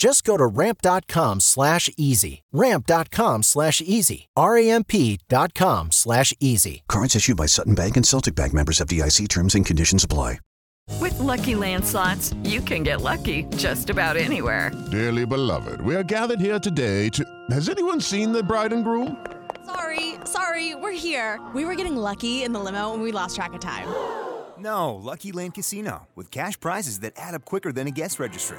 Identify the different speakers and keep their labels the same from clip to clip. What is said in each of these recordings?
Speaker 1: Just go to ramp.com slash easy. Ramp.com slash easy. R-A-M-P dot com slash easy.
Speaker 2: Cards issued by Sutton Bank and Celtic Bank members FDIC terms and conditions apply.
Speaker 3: With Lucky Land slots, you can get lucky just about anywhere.
Speaker 4: Dearly beloved, we are gathered here today to. Has anyone seen the bride and groom?
Speaker 5: Sorry, sorry, we're here. We were getting lucky in the limo and we lost track of time.
Speaker 6: No, Lucky Land Casino, with cash prizes that add up quicker than a guest registry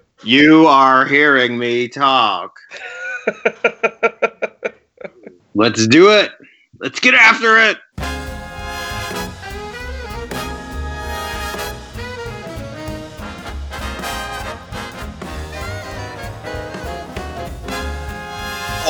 Speaker 7: You are hearing me talk. Let's do it. Let's get after it.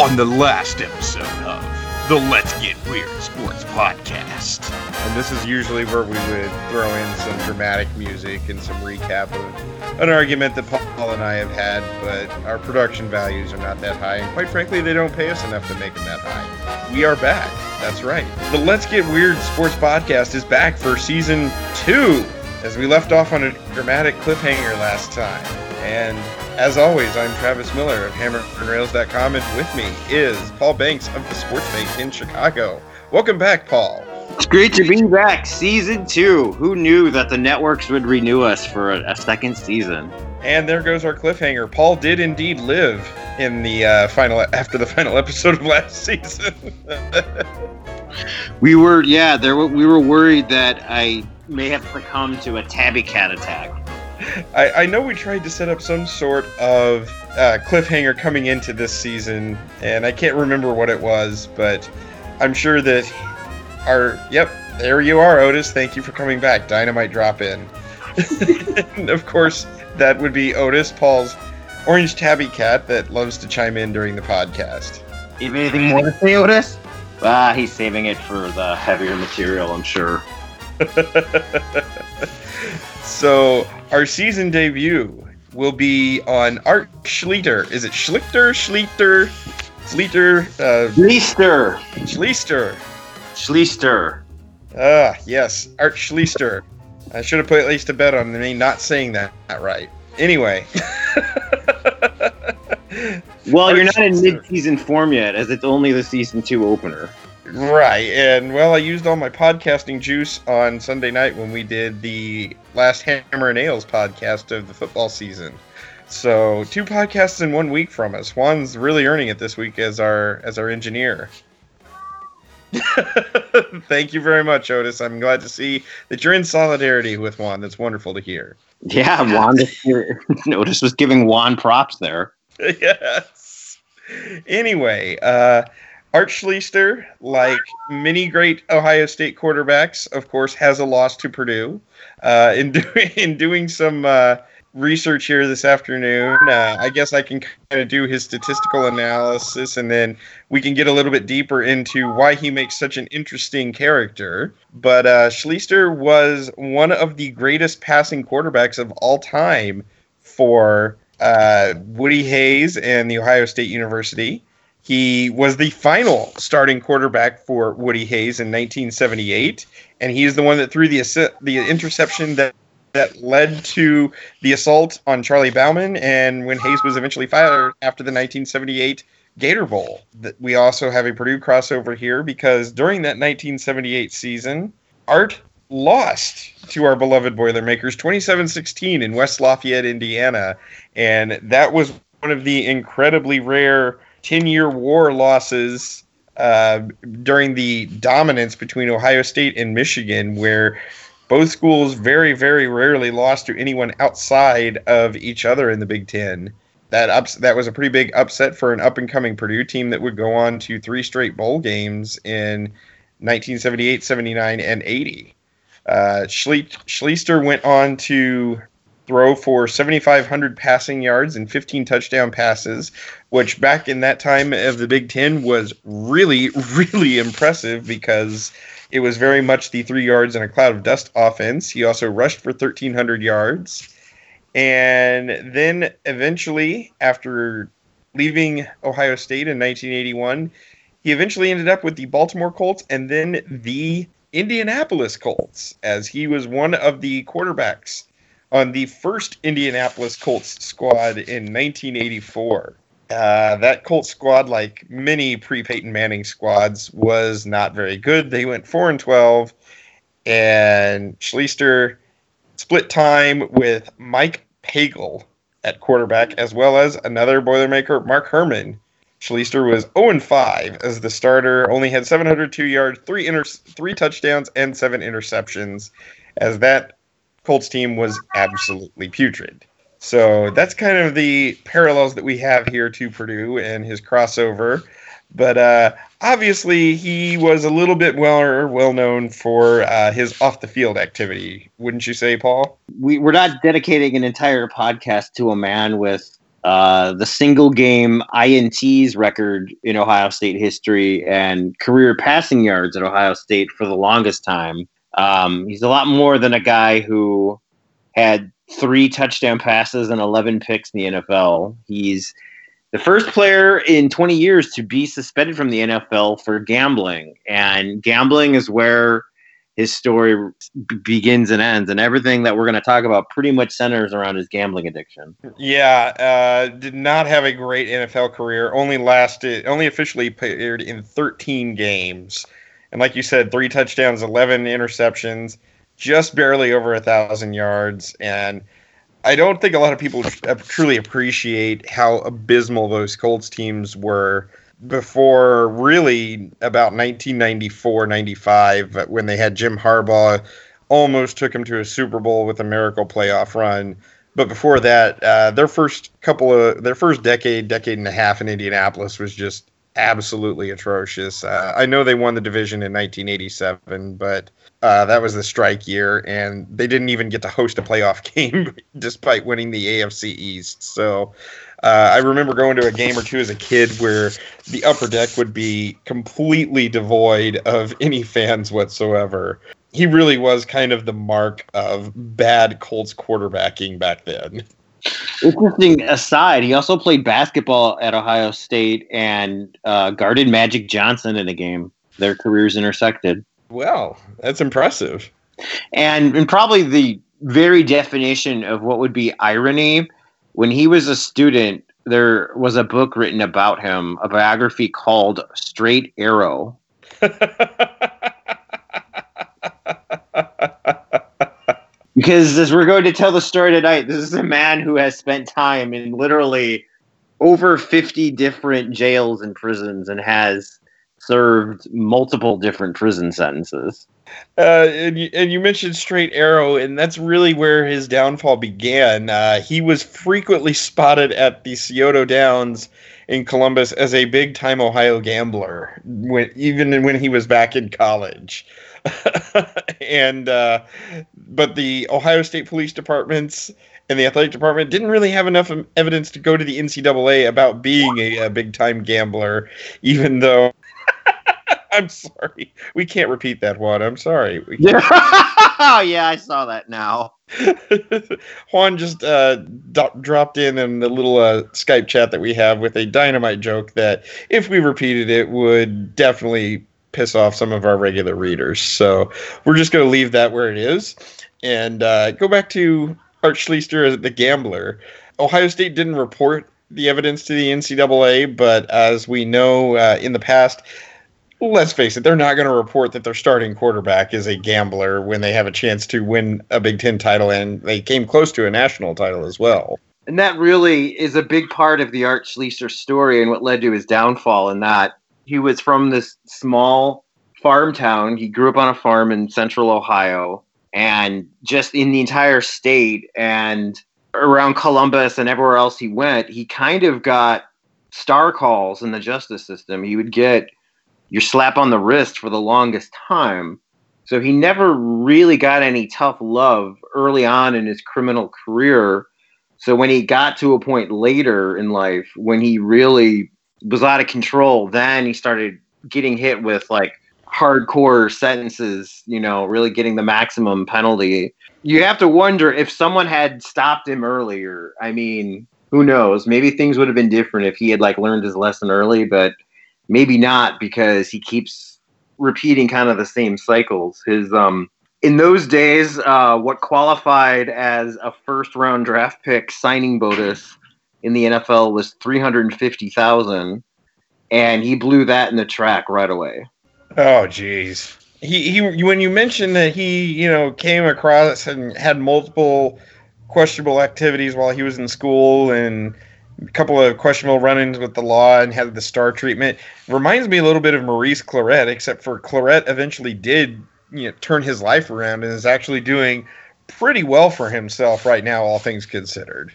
Speaker 8: On the last episode of the Let's Get Weird Sports Podcast.
Speaker 9: And this is usually where we would throw in some dramatic music and some recap of an argument that Paul and I have had, but our production values are not that high. And quite frankly, they don't pay us enough to make them that high. We are back. That's right. The Let's Get Weird Sports Podcast is back for season two, as we left off on a dramatic cliffhanger last time. And as always, I'm Travis Miller of HammerandRails.com, and with me is Paul Banks of the Sports Bank in Chicago. Welcome back, Paul.
Speaker 7: It's great to be back. Season two. Who knew that the networks would renew us for a, a second season?
Speaker 9: And there goes our cliffhanger. Paul did indeed live in the uh, final after the final episode of last season.
Speaker 7: we were, yeah, there. We were worried that I may have succumbed to a tabby cat attack.
Speaker 9: I, I know we tried to set up some sort of uh, cliffhanger coming into this season, and I can't remember what it was, but I'm sure that our yep, there you are, Otis. Thank you for coming back. Dynamite drop in. of course, that would be Otis, Paul's orange tabby cat that loves to chime in during the podcast.
Speaker 7: You have anything more to say, Otis? Ah, he's saving it for the heavier material, I'm sure.
Speaker 9: so our season debut will be on Art Schlichter. Is it Schlichter? Schlichter? Schlichter? Uh,
Speaker 7: Schlichter.
Speaker 9: Schlichter.
Speaker 7: Schlichter.
Speaker 9: Ah, yes. Art Schlichter. I should have put at least a bet on me not saying that right. Anyway.
Speaker 7: well, Art you're not Schlichter. in mid-season form yet, as it's only the season two opener.
Speaker 9: Right. And well, I used all my podcasting juice on Sunday night when we did the last Hammer and Rails podcast of the football season. So two podcasts in one week from us. Juan's really earning it this week as our as our engineer. Thank you very much, Otis. I'm glad to see that you're in solidarity with Juan. That's wonderful to hear.
Speaker 7: Yeah, Juan. Otis was giving Juan props there.
Speaker 9: yes. Anyway, uh, Art Schlichter, like many great Ohio State quarterbacks, of course, has a loss to Purdue. Uh, in, do- in doing some uh, research here this afternoon, uh, I guess I can kind of do his statistical analysis and then we can get a little bit deeper into why he makes such an interesting character. But uh, Schlichter was one of the greatest passing quarterbacks of all time for uh, Woody Hayes and the Ohio State University. He was the final starting quarterback for Woody Hayes in 1978, and he's the one that threw the the interception that that led to the assault on Charlie Bauman, and when Hayes was eventually fired after the 1978 Gator Bowl. We also have a Purdue crossover here because during that 1978 season, Art lost to our beloved Boilermakers 27-16 in West Lafayette, Indiana, and that was one of the incredibly rare 10-year war losses uh, during the dominance between Ohio State and Michigan, where both schools very, very rarely lost to anyone outside of each other in the Big Ten. That ups- that was a pretty big upset for an up and coming Purdue team that would go on to three straight bowl games in 1978, 79, and 80. Uh, Schlie- went on to throw for 7,500 passing yards and 15 touchdown passes, which back in that time of the Big Ten was really, really impressive because it was very much the three yards and a cloud of dust offense. He also rushed for 1,300 yards. And then eventually, after leaving Ohio State in 1981, he eventually ended up with the Baltimore Colts and then the Indianapolis Colts, as he was one of the quarterbacks on the first Indianapolis Colts squad in 1984. Uh, that Colts squad, like many pre Peyton Manning squads, was not very good. They went 4 and 12, and Schlichter split time with Mike Pagel at quarterback, as well as another Boilermaker, Mark Herrmann. Schlichter was 0 5 as the starter, only had 702 yards, three inter- three touchdowns, and seven interceptions, as that Colts team was absolutely putrid. So that's kind of the parallels that we have here to Purdue and his crossover. But uh, obviously, he was a little bit well well known for uh, his off the field activity, wouldn't you say, Paul?
Speaker 7: We, we're not dedicating an entire podcast to a man with uh, the single game INTs record in Ohio State history and career passing yards at Ohio State for the longest time. Um, he's a lot more than a guy who had three touchdown passes and 11 picks in the NFL. He's the first player in 20 years to be suspended from the NFL for gambling. And gambling is where his story b- begins and ends. And everything that we're going to talk about pretty much centers around his gambling addiction.
Speaker 9: Yeah, uh, did not have a great NFL career. Only lasted, only officially appeared in 13 games, and like you said, three touchdowns, 11 interceptions, just barely over a thousand yards. And I don't think a lot of people truly appreciate how abysmal those Colts teams were before really about 1994 95 when they had Jim Harbaugh almost took him to a Super Bowl with a miracle playoff run. But before that, uh, their first couple of their first decade, decade and a half in Indianapolis was just absolutely atrocious. Uh, I know they won the division in 1987, but uh, that was the strike year, and they didn't even get to host a playoff game despite winning the AFC East. So uh, I remember going to a game or two as a kid where the upper deck would be completely devoid of any fans whatsoever. He really was kind of the mark of bad Colts quarterbacking back then.
Speaker 7: Interesting aside, he also played basketball at Ohio State and uh, guarded Magic Johnson in a game. Their careers intersected.
Speaker 9: Well, that's impressive.
Speaker 7: And, and probably the very definition of what would be irony when he was a student, there was a book written about him, a biography called Straight Arrow. because as we're going to tell the story tonight, this is a man who has spent time in literally over 50 different jails and prisons and has served multiple different prison sentences.
Speaker 9: Uh, and, you, and you mentioned Straight Arrow, and that's really where his downfall began. Uh, he was frequently spotted at the Scioto Downs in Columbus as a big time Ohio gambler, when, even when he was back in college. and uh, but the Ohio State Police Departments and the athletic department didn't really have enough evidence to go to the NCAA about being a, a big time gambler, even though. I'm sorry. We can't repeat that one. I'm sorry.
Speaker 7: Yeah. yeah, I saw that now.
Speaker 9: Juan just uh, do- dropped in in the little uh, Skype chat that we have with a dynamite joke that, if we repeated it, would definitely piss off some of our regular readers. So we're just going to leave that where it is and uh, go back to Art Schlichter as the gambler. Ohio State didn't report the evidence to the NCAA, but as we know uh, in the past, let's face it, they're not going to report that their starting quarterback is a gambler when they have a chance to win a Big Ten title, and they came close to a national title as well.
Speaker 7: And that really is a big part of the Art Schlichter story and what led to his downfall. In that he was from this small farm town. He grew up on a farm in central Ohio and just in the entire state and around Columbus and everywhere else he went, he kind of got star calls in the justice system. He would get your slap on the wrist for the longest time. So he never really got any tough love early on in his criminal career. So when he got to a point later in life when he really was out of control, then he started getting hit with like hardcore sentences, you know, really getting the maximum penalty. You have to wonder if someone had stopped him earlier. I mean, who knows? Maybe things would have been different if he had like learned his lesson early, but maybe not because he keeps repeating kind of the same cycles. His um in those days, uh, what qualified as a first round draft pick signing bonus in the NFL was three hundred and fifty thousand, and he blew that in the track right away.
Speaker 9: Oh, jeez. He, he when you mentioned that he you know came across and had multiple questionable activities while he was in school and a couple of questionable run-ins with the law and had the star treatment reminds me a little bit of Maurice Clarett, except for Clarett eventually did you know turn his life around and is actually doing pretty well for himself right now, all things considered.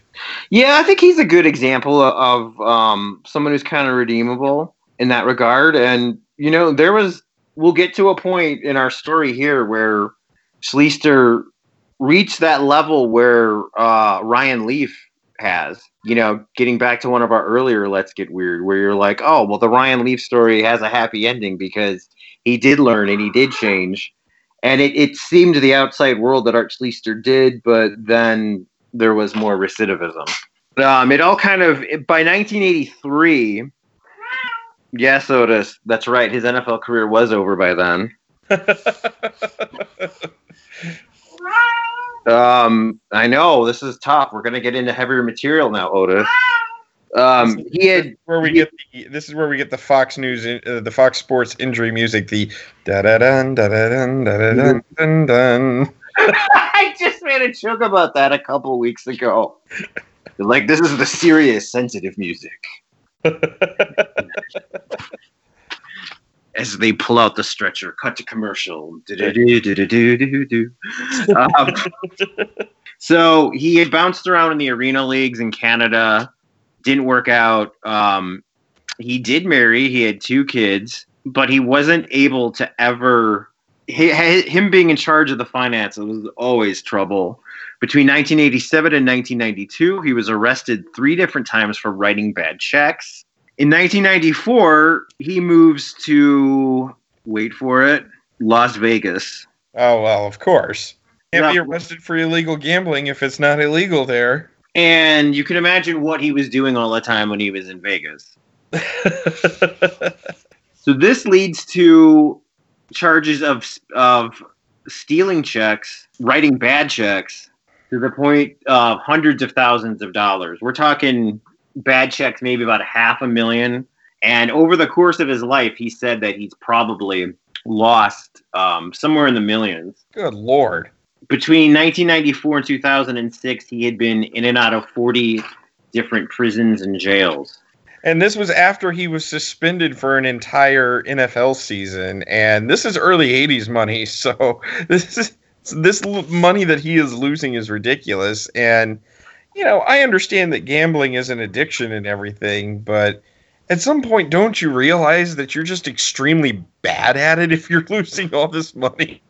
Speaker 7: Yeah, I think he's a good example of um, someone who's kind of redeemable in that regard. And you know, there was we'll get to a point in our story here where Schlichter reached that level where uh, Ryan Leaf has. You know, getting back to one of our earlier Let's Get Weird, where you're like, oh, well, the Ryan Leaf story has a happy ending because he did learn and he did change. And it, it seemed to the outside world that Art Schlichter did, but then there was more recidivism. Um, it all kind of, by 1983, yes, Otis, that's right. His NFL career was over by then. Um, I know this is tough. We're gonna get into heavier material now, Otis. Um, he had
Speaker 9: where we get the, this is where we get the Fox News, uh, the Fox Sports injury music, the da da dun da da dun da da dun dun dun.
Speaker 7: I just made a joke about that a couple weeks ago. like this is the serious, sensitive music. As they pull out the stretcher, cut to commercial. Um, so he had bounced around in the arena leagues in Canada, didn't work out. Um, he did marry, he had two kids, but he wasn't able to ever. He, him being in charge of the finances was always trouble. Between 1987 and 1992, he was arrested three different times for writing bad checks. In 1994, he moves to, wait for it, Las Vegas.
Speaker 9: Oh, well, of course. Can't be arrested for illegal gambling if it's not illegal there.
Speaker 7: And you can imagine what he was doing all the time when he was in Vegas. so this leads to charges of of stealing checks, writing bad checks to the point of hundreds of thousands of dollars. We're talking bad checks, maybe about a half a million. And over the course of his life, he said that he's probably lost um, somewhere in the millions.
Speaker 9: Good lord.
Speaker 7: Between 1994 and 2006, he had been in and out of 40 different prisons and jails.
Speaker 9: And this was after he was suspended for an entire NFL season. And this is early 80s money. So this is this money that he is losing is ridiculous. And, you know, I understand that gambling is an addiction and everything, but at some point, don't you realize that you're just extremely bad at it if you're losing all this money?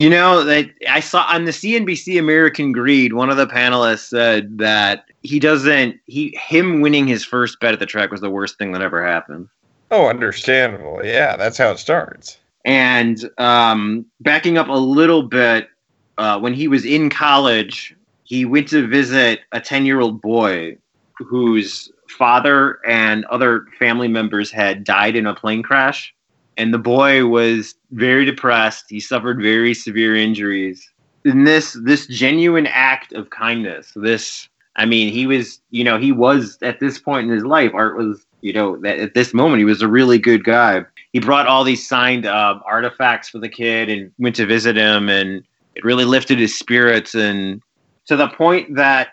Speaker 7: You know that I saw on the CNBC American Greed, one of the panelists said that he doesn't he him winning his first bet at the track was the worst thing that ever happened.
Speaker 9: Oh, understandable. Yeah, that's how it starts.
Speaker 7: And um, backing up a little bit, uh, when he was in college, he went to visit a ten year old boy whose father and other family members had died in a plane crash. And the boy was very depressed. He suffered very severe injuries. In this this genuine act of kindness, this I mean, he was, you know, he was at this point in his life, Art was, you know, at this moment he was a really good guy. He brought all these signed uh, artifacts for the kid and went to visit him, and it really lifted his spirits. And to the point that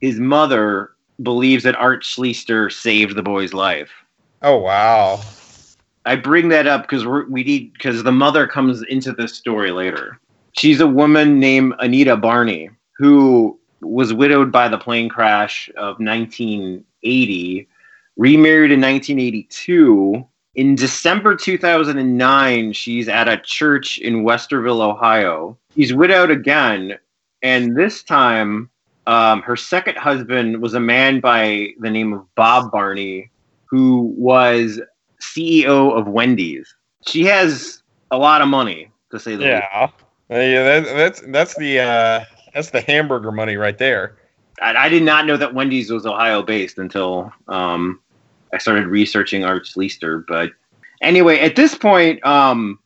Speaker 7: his mother believes that Art Schlichter saved the boy's life.
Speaker 9: Oh wow!
Speaker 7: I bring that up because we need because the mother comes into this story later. She's a woman named Anita Barney who was widowed by the plane crash of 1980, remarried in 1982. In December 2009, she's at a church in Westerville, Ohio. She's widowed again, and this time, um, her second husband was a man by the name of Bob Barney, who was CEO of Wendy's. She has a lot of money, to say the.
Speaker 9: Yeah, Uh, yeah. That, that's that's the uh, that's the hamburger money right there.
Speaker 7: I, I did not know that Wendy's was Ohio based until um, I started researching Art Schlichter. But anyway, at this point, um,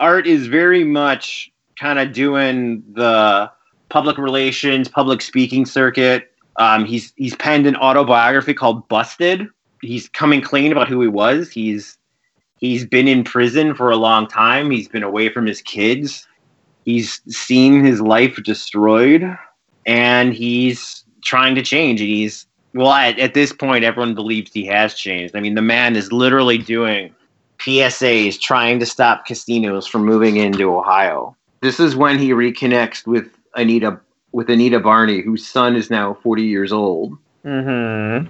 Speaker 7: Art is very much kind of doing the public relations, public speaking circuit. Um, he's he's penned an autobiography called Busted. He's coming clean about who he was. He's he's been in prison for a long time. He's been away from his kids. He's seen his life destroyed, and he's trying to change. He's well at, at this point, everyone believes he has changed. I mean, the man is literally doing PSAs trying to stop casinos from moving into Ohio. This is when he reconnects with Anita with Anita Barney, whose son is now 40 years old.
Speaker 9: Mm-hmm.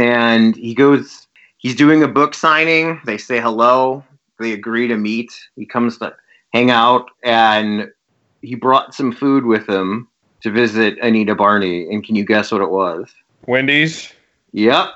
Speaker 7: And he goes, he's doing a book signing. They say hello. They agree to meet. He comes to hang out, and he brought some food with him to visit Anita Barney. And can you guess what it was?
Speaker 9: Wendy's.
Speaker 7: Yep.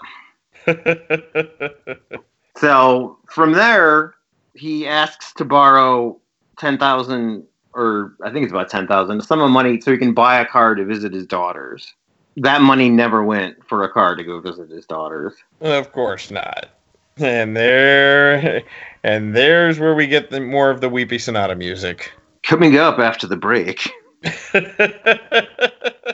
Speaker 7: So from there, he asks to borrow ten thousand, or I think it's about ten thousand, some of money so he can buy a car to visit his daughters. That money never went for a car to go visit his daughters.
Speaker 9: Of course not. And there, and there's where we get the more of the weepy sonata music.
Speaker 7: Coming up after the break.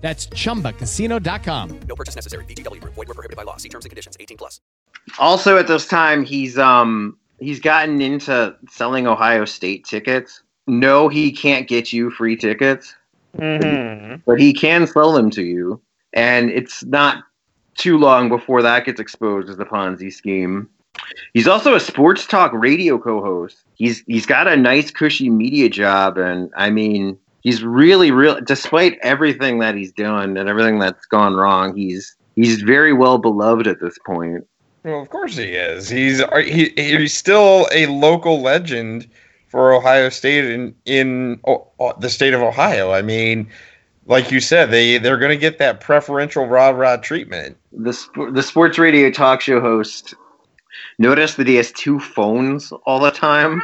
Speaker 10: That's chumbacasino.com.
Speaker 11: No purchase necessary. VGW Group. Void were prohibited by law. See terms and conditions. 18 plus.
Speaker 7: Also at this time, he's um he's gotten into selling Ohio State tickets. No, he can't get you free tickets,
Speaker 9: Mm-hmm.
Speaker 7: but he can sell them to you. And it's not too long before that gets exposed as the Ponzi scheme. He's also a sports talk radio co-host. He's he's got a nice cushy media job, and I mean he's really real. Despite everything that he's done and everything that's gone wrong, he's he's very well beloved at this point.
Speaker 9: Well, of course he is. He's he, he's still a local legend for Ohio State in in oh, oh, the state of Ohio. I mean, like you said, they they're going to get that preferential rah rah treatment.
Speaker 7: The sp- the sports radio talk show host noticed that he has two phones all the time,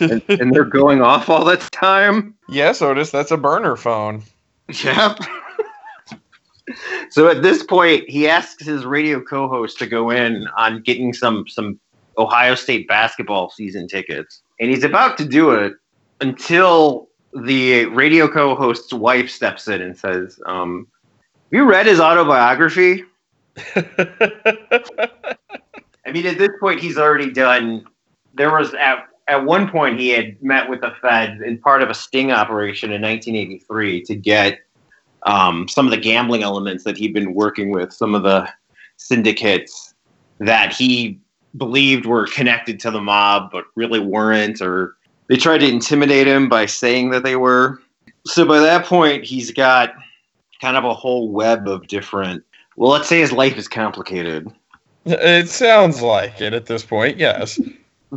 Speaker 7: and, and they're going off all the time.
Speaker 9: Yes, Otis, that's a burner phone.
Speaker 7: Yep. so at this point, he asks his radio co-host to go in on getting some some Ohio State basketball season tickets, and he's about to do it until the radio co-host's wife steps in and says, um, "Have you read his autobiography?" I mean, at this point, he's already done. There was at at one point he had met with the Fed in part of a sting operation in 1983 to get um, some of the gambling elements that he'd been working with, some of the syndicates that he believed were connected to the mob, but really weren't, or they tried to intimidate him by saying that they were. So by that point, he's got kind of a whole web of different. Well, let's say his life is complicated.
Speaker 9: It sounds like it at this point. Yes.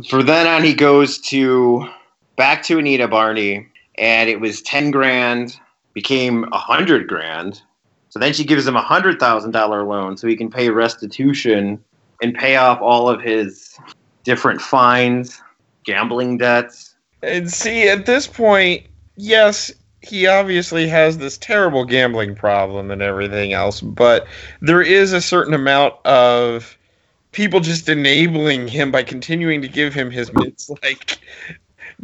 Speaker 7: For then on, he goes to back to Anita Barney, and it was ten grand, became a hundred grand. So then she gives him a hundred thousand dollar loan so he can pay restitution and pay off all of his different fines, gambling debts.
Speaker 9: And see, at this point, yes, he obviously has this terrible gambling problem and everything else, but there is a certain amount of people just enabling him by continuing to give him his it's like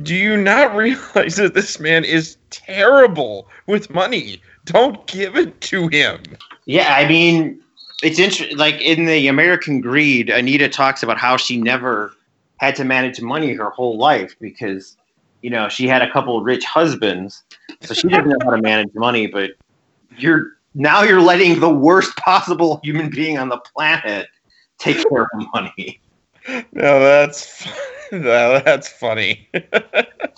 Speaker 9: do you not realize that this man is terrible with money don't give it to him
Speaker 7: Yeah, I mean, it's interesting. Like in the American Greed, Anita talks about how she never had to manage money her whole life because, you know, she had a couple rich husbands, so she didn't know how to manage money. But you're now you're letting the worst possible human being on the planet take care of money.
Speaker 9: no that's no, that's funny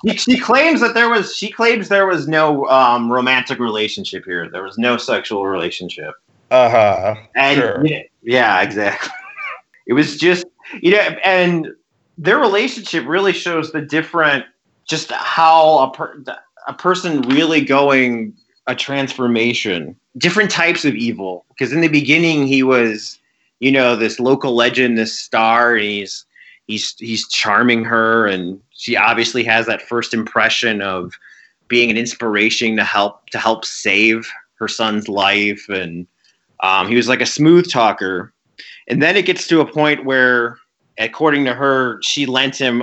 Speaker 7: She, she claims that there was. She claims there was no um, romantic relationship here. There was no sexual relationship.
Speaker 9: uh-huh
Speaker 7: And
Speaker 9: sure.
Speaker 7: yeah, yeah, exactly. It was just you know, and their relationship really shows the different, just how a per, a person really going a transformation, different types of evil. Because in the beginning, he was, you know, this local legend, this star, he's he's he's charming her, and she obviously has that first impression of being an inspiration to help to help save her son's life. And um, he was like a smooth talker. And then it gets to a point where according to her she lent him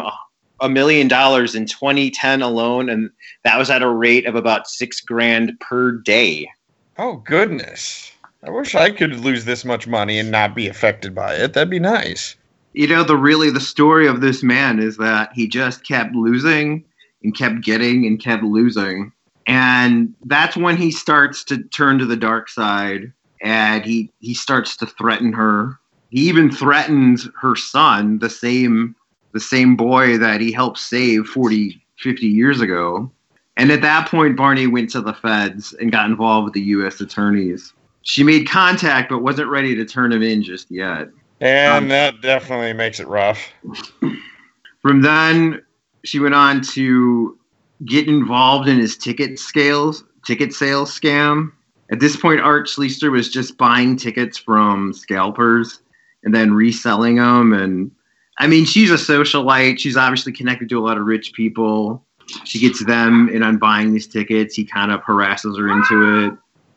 Speaker 7: a million dollars in 2010 alone. And that was at a rate of about six grand per day.
Speaker 9: Oh goodness i wish i could lose this much money and not be affected by it. That'd be nice.
Speaker 7: You know the really the story of this man is that he just kept losing and kept getting and kept losing. And that's when he starts to turn to the dark side and he he starts to threaten her. He even threatens her son the same the same boy that he helped save 40 50 years ago. And at that point barney went to the feds and got involved with the u.s attorneys she made contact but wasn't ready to turn him in just yet
Speaker 9: and um, that definitely makes it rough
Speaker 7: From then, she went on to get involved in his ticket scales, ticket sales scam. At this point, Art Schlichter was just buying tickets from scalpers and then reselling them. And I mean, she's a socialite. She's obviously connected to a lot of rich people. She gets them in on buying these tickets. He kind of harasses her into it.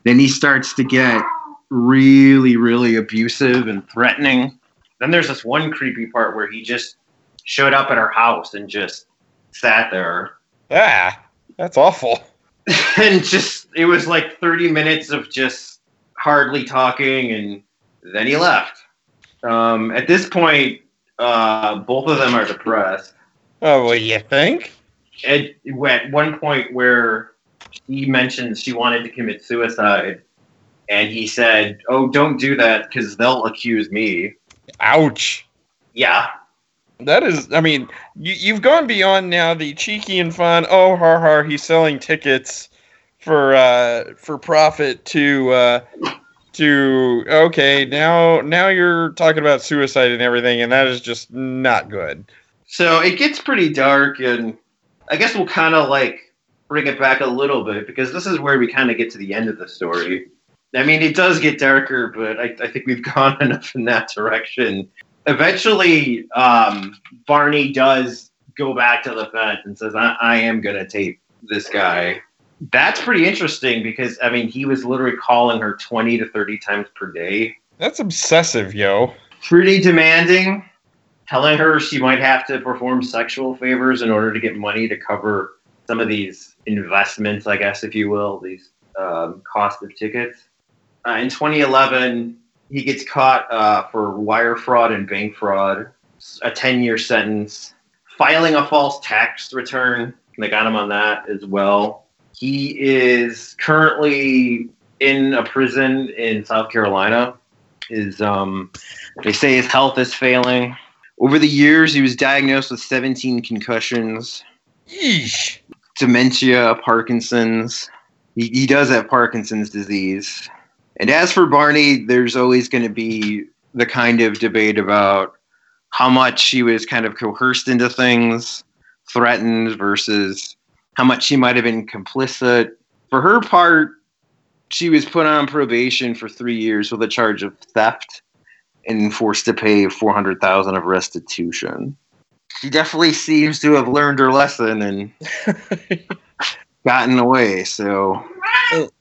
Speaker 7: Then he starts to get really, really abusive and threatening. Then there's this one creepy part where he just showed up at our house and just sat there.
Speaker 9: ah that's awful
Speaker 7: and just, it was like 30 minutes of just hardly talking, and then he left. Um, at this point, uh, both of them are depressed.
Speaker 9: oh well you think
Speaker 7: at one point where he mentioned she wanted to commit suicide, and he said, "Oh, don't do that because they'll accuse me."
Speaker 9: ouch
Speaker 7: Yeah,
Speaker 9: That is, I mean, you, you've gone beyond now the cheeky and fun. Oh, har har, he's selling tickets for uh, for profit to uh, to okay now now you're talking about suicide and everything and that is just not good
Speaker 7: So it gets pretty dark, and I guess we'll kind of like bring it back a little bit because this is where we kind of get to the end of the story. I mean, it does get darker, but I, I think we've gone enough in that direction. Eventually, um, Barney does go back to the fence and says, I, I am going to tape this guy. That's pretty interesting because, I mean, he was literally calling her 20 to 30 times per day.
Speaker 9: that's obsessive yo
Speaker 7: Pretty demanding, telling her she might have to perform sexual favors in order to get money to cover some of these investments, I guess, if you will, these um, cost of tickets. Uh, in 2011, he gets caught uh, for wire fraud and bank fraud, a 10 year sentence, filing a false tax return. They got him on that as well. He is currently in a prison in South Carolina. His, um, they say his health is failing. Over the years, he was diagnosed with 17 concussions,
Speaker 9: Yeesh.
Speaker 7: Dementia, Parkinson's. He, he does have Parkinson's disease. And as for Barney, there's always going to be the kind of debate about how much she was kind of coerced into things, threatened, versus how much she might have been complicit. For her part, she was put on probation for three years with a charge of theft and forced to pay 400000 of restitution. She definitely seems to have learned her lesson and gotten away, so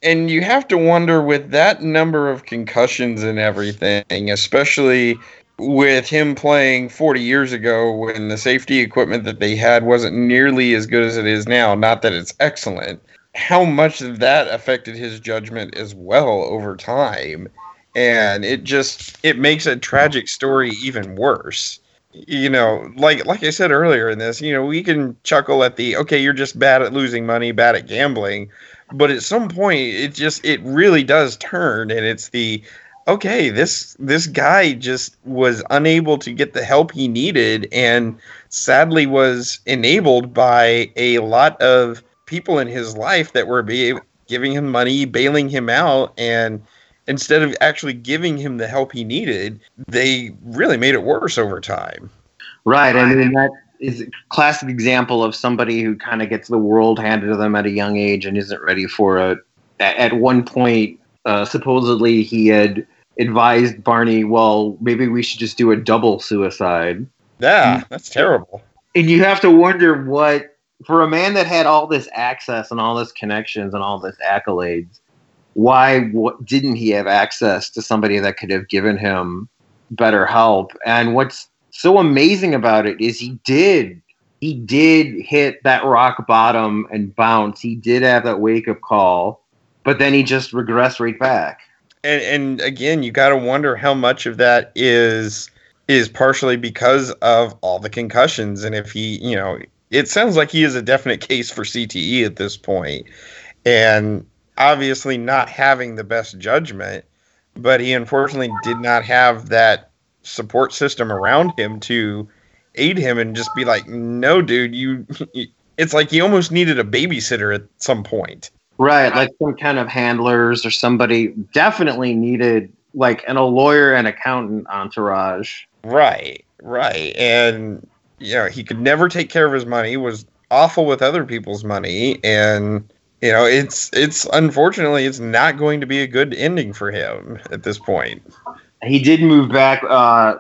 Speaker 9: And- you have to wonder with that number of concussions and everything, especially with him playing 40 years ago when the safety equipment that they had wasn't nearly as good as it is now. Not that it's excellent. How much that affected his judgment as well over time. And it just it makes a tragic story even worse. You know, like like I said earlier in this, you know, we can chuckle at the okay, you're just bad at losing money, bad at gambling, but at some point it just it really does turn and it's the okay this this guy just was unable to get the help he needed and sadly was enabled by a lot of people in his life that were be, giving him money bailing him out and instead of actually giving him the help he needed they really made it worse over time
Speaker 7: Right. I mean, that is a classic example of somebody who kind of gets the world handed to them at a young age and isn't ready for it. A- At one point, uh, supposedly he had advised Barney, well, maybe we should just do a double suicide.
Speaker 9: yeah that's terrible
Speaker 7: And you have to wonder what, for a man that had all this access and all this connections and all this accolades, why what, didn't he have access to somebody that could have given him better help? And what's so amazing about it is he did. He did hit that rock bottom and bounce. He did have that wake up call, but then he just regressed right back.
Speaker 9: and and again you got to wonder how much of that is is partially because of all the concussions and if he you know it sounds like he is a definite case for CTE at this point and obviously not having the best judgment but he unfortunately did not have that support system around him to aid him and just be like no dude you it's like he almost needed a babysitter at some point
Speaker 7: Right, like some kind of handlers or somebody definitely needed like and a lawyer and accountant entourage.
Speaker 9: Right, right. And you know, he could never take care of his money, was awful with other people's money, and you know, it's it's unfortunately it's not going to be a good ending for him at this point.
Speaker 7: He did move back uh,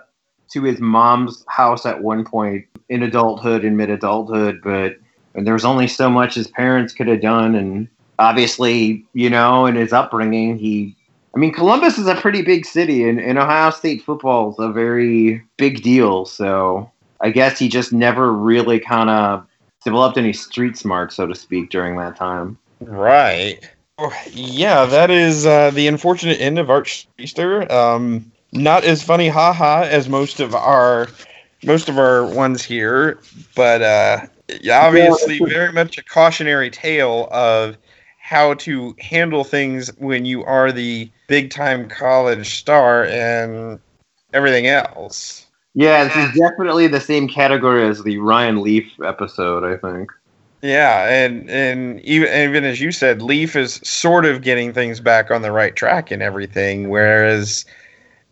Speaker 7: to his mom's house at one point in adulthood and mid adulthood, but and there was only so much his parents could have done, and obviously, you know, in his upbringing, he. I mean, Columbus is a pretty big city, and, and Ohio State football is a very big deal. So I guess he just never really kind of developed any street smart, so to speak, during that time.
Speaker 9: Right. Yeah, that is uh, the unfortunate end of Art Schlichter. Um, not as funny, haha, as most of our most of our ones here, but uh, yeah, obviously very much a cautionary tale of how to handle things when you are the big time college star and everything else.
Speaker 7: Yeah, this is definitely the same category as the Ryan Leaf episode, I think.
Speaker 9: Yeah, and and even even as you said, Leaf is sort of getting things back on the right track and everything, whereas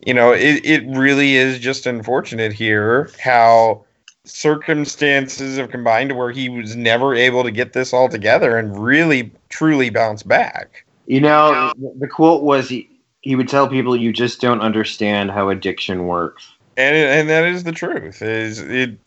Speaker 9: you know it, it really is just unfortunate here how circumstances have combined to where he was never able to get this all together and really truly bounce back.
Speaker 7: You know, the quote was he, he would tell people, "You just don't understand how addiction works."
Speaker 9: And and that is the truth. Is it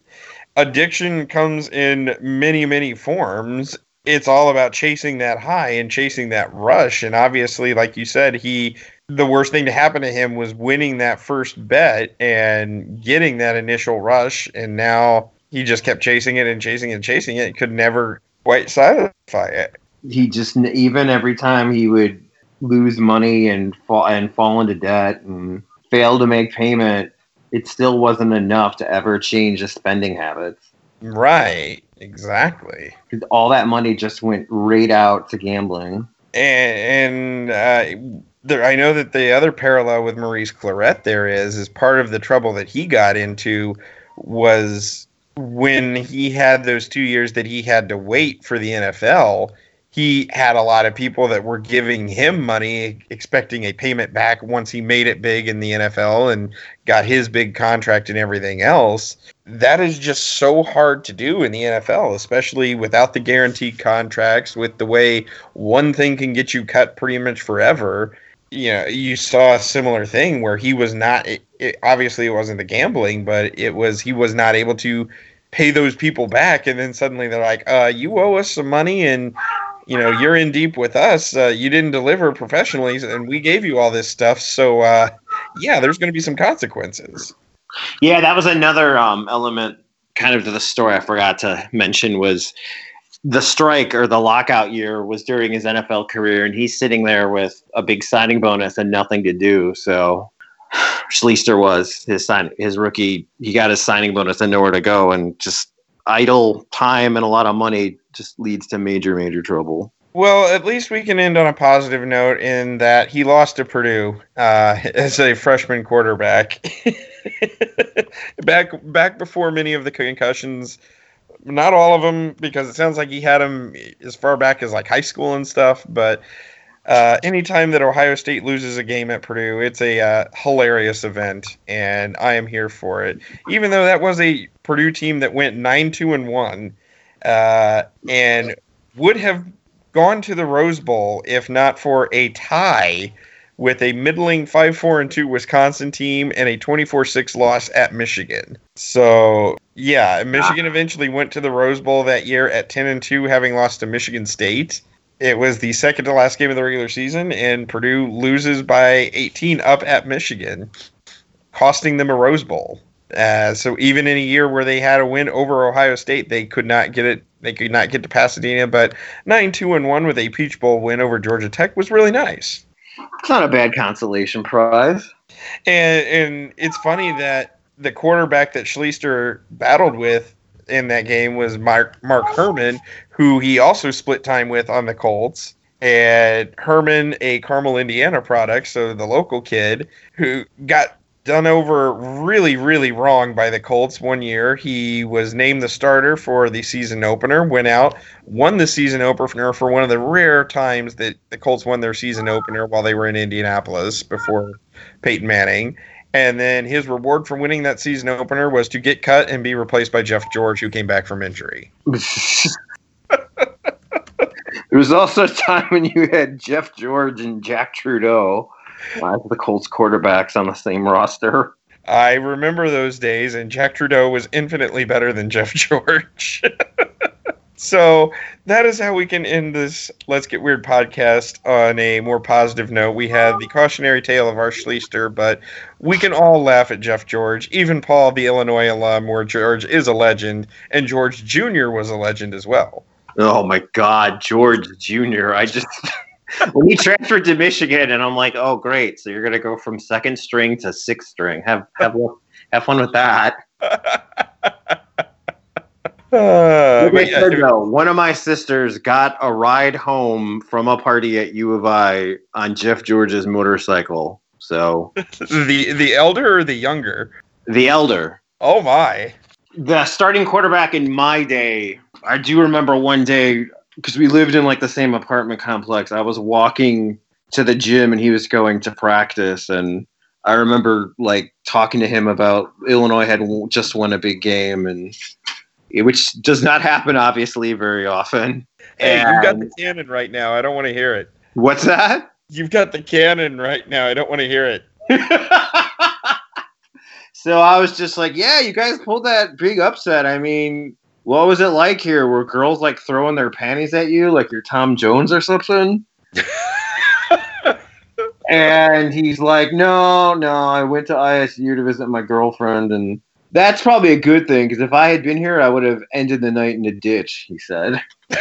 Speaker 9: addiction comes in many many forms. It's all about chasing that high and chasing that rush. And obviously, like you said, he the worst thing to happen to him was winning that first bet and getting that initial rush. And now he just kept chasing it and chasing it and chasing it. Could never quite satisfy it.
Speaker 7: He just even every time he would lose money and fall and fall into debt and fail to make payment, it still wasn't enough to ever change his spending habits.
Speaker 9: Right. Exactly.
Speaker 7: All that money just went right out to gambling.
Speaker 9: and and uh, there, I know that the other parallel with Maurice Clarett there is is part of the trouble that he got into was when he had those two years that he had to wait for the NFL. He had a lot of people that were giving him money, expecting a payment back once he made it big in the NFL and got his big contract and everything else. That is just so hard to do in the NFL, especially without the guaranteed contracts, with the way one thing can get you cut pretty much forever you know, you saw a similar thing where he was not. It, it, obviously, it wasn't the gambling, but it was he was not able to pay those people back, and then suddenly they're like, "Uh, you owe us some money, and you know you're in deep with us. Uh, you didn't deliver professionally, and we gave you all this stuff. So, uh, yeah, there's going to be some consequences."
Speaker 7: Yeah, that was another um, element, kind of to the story I forgot to mention was the strike or the lockout year was during his NFL career, and he's sitting there with a big signing bonus and nothing to do. So Schlichter was his sign his rookie. He got his signing bonus and nowhere to go, and just idle time and a lot of money just leads to major major trouble.
Speaker 9: Well, at least we can end on a positive note in that he lost to Purdue uh, as a freshman quarterback. back back before many of the concussions, not all of them, because it sounds like he had them as far back as like high school and stuff. But uh, anytime that Ohio State loses a game at Purdue, it's a uh, hilarious event, and I am here for it. Even though that was a Purdue team that went nine two and one, uh, and would have gone to the Rose Bowl if not for a tie with a middling 5-4 and 2 Wisconsin team and a 24-6 loss at Michigan. So, yeah, Michigan eventually went to the Rose Bowl that year at 10 and 2 having lost to Michigan State. It was the second to last game of the regular season and Purdue loses by 18 up at Michigan, costing them a Rose Bowl. Uh, so even in a year where they had a win over Ohio State, they could not get it. They could not get to Pasadena, but nine two and one with a Peach Bowl win over Georgia Tech was really nice.
Speaker 7: It's not a bad consolation prize.
Speaker 9: And and it's funny that the quarterback that Schlichter battled with in that game was Mark Mark Herrmann, who he also split time with on the Colts. And Herrmann, a Carmel, Indiana product, so the local kid who got done over really, really wrong by the Colts one year. He was named the starter for the season opener, went out, won the season opener for one of the rare times that the Colts won their season opener while they were in Indianapolis before Peyton Manning. And then his reward for winning that season opener was to get cut and be replaced by Jeff George, who came back from injury.
Speaker 7: There was also a time when you had Jeff George and Jack Trudeau, uh, the Colts quarterbacks, on the same roster.
Speaker 9: I remember those days, and Jack Trudeau was infinitely better than Jeff George. so that is how we can end this Let's Get Weird podcast on a more positive note. We had the cautionary tale of Art Schlichter, but we can all laugh at Jeff George, even Paul, the Illinois alum, where George is a legend, and George Jr. was a legend as well.
Speaker 7: Oh my God, George Jr. I just when he transferred to Michigan, and I'm like, oh great, so you're gonna go from second string to sixth string. Have have have fun with that.
Speaker 9: Uh, but yeah,
Speaker 7: though, one of my sisters got a ride home from a party at U of I on Jeff George's motorcycle. So
Speaker 9: the the elder or the younger?
Speaker 7: the elder,
Speaker 9: Oh my!
Speaker 7: the starting quarterback in my day, I do remember one day because we lived in like the same apartment complex. I was walking to the gym and he was going to practice, and I remember like talking to him about Illinois had just won a big game, and which does not happen obviously very often.
Speaker 9: Hey, you've got the cannon right now. I don't want to hear it.
Speaker 7: what's that?
Speaker 9: You've got the cannon right now. I don't want to hear it.
Speaker 7: So I was just like, yeah, you guys pulled that big upset. I mean, what was it like here? Were girls like throwing their panties at you like you're Tom Jones or something? and he's like, no, no, I went to ISU to visit my girlfriend. And that's probably a good thing because if I had been here, I would have ended the night in a ditch, he said.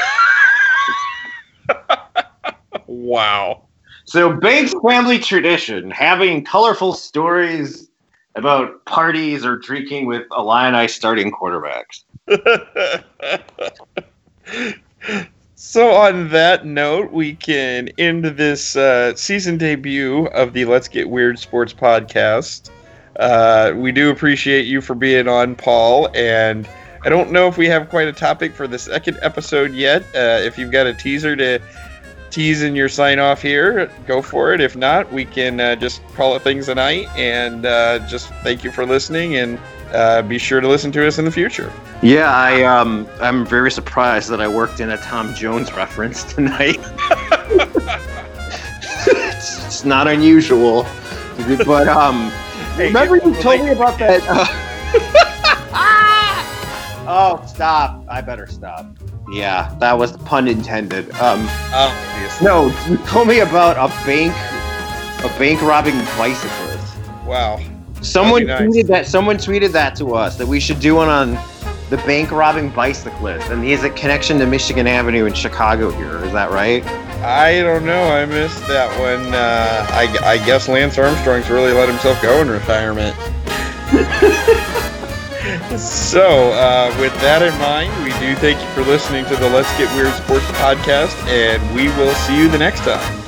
Speaker 9: Wow.
Speaker 7: So Banks family tradition, having colorful stories about parties or drinking with Illini starting quarterbacks.
Speaker 9: So, on that note, we can end this uh, season debut of the Let's Get Weird Sports podcast. Uh, we do appreciate you for being on, Paul. And I don't know if we have quite a topic for the second episode yet. Uh, if you've got a teaser to tease in your sign off here, go for it. If not, we can uh, just call it things a night. And uh, just thank you for listening and uh, be sure to listen to us in the future.
Speaker 7: Yeah, I um I'm very surprised that I worked in a Tom Jones reference tonight. it's, it's not unusual, but um, remember you told me about that. oh, stop! I better stop. Yeah, that was pun intended. Um, no, you told me about a bank, a bank robbing bicyclist.
Speaker 9: Wow.
Speaker 7: Someone
Speaker 9: That'd
Speaker 7: tweeted that. Someone tweeted that to us that we should do one on the bank robbing bicyclist, and he has a connection to Michigan Avenue in Chicago. Here, is that right?
Speaker 9: I don't know. I missed that one. Uh, I, I guess Lance Armstrong's really let himself go in retirement. so, uh, with that in mind, we do thank you for listening to the Let's Get Weird Sports podcast, and we will see you the next time.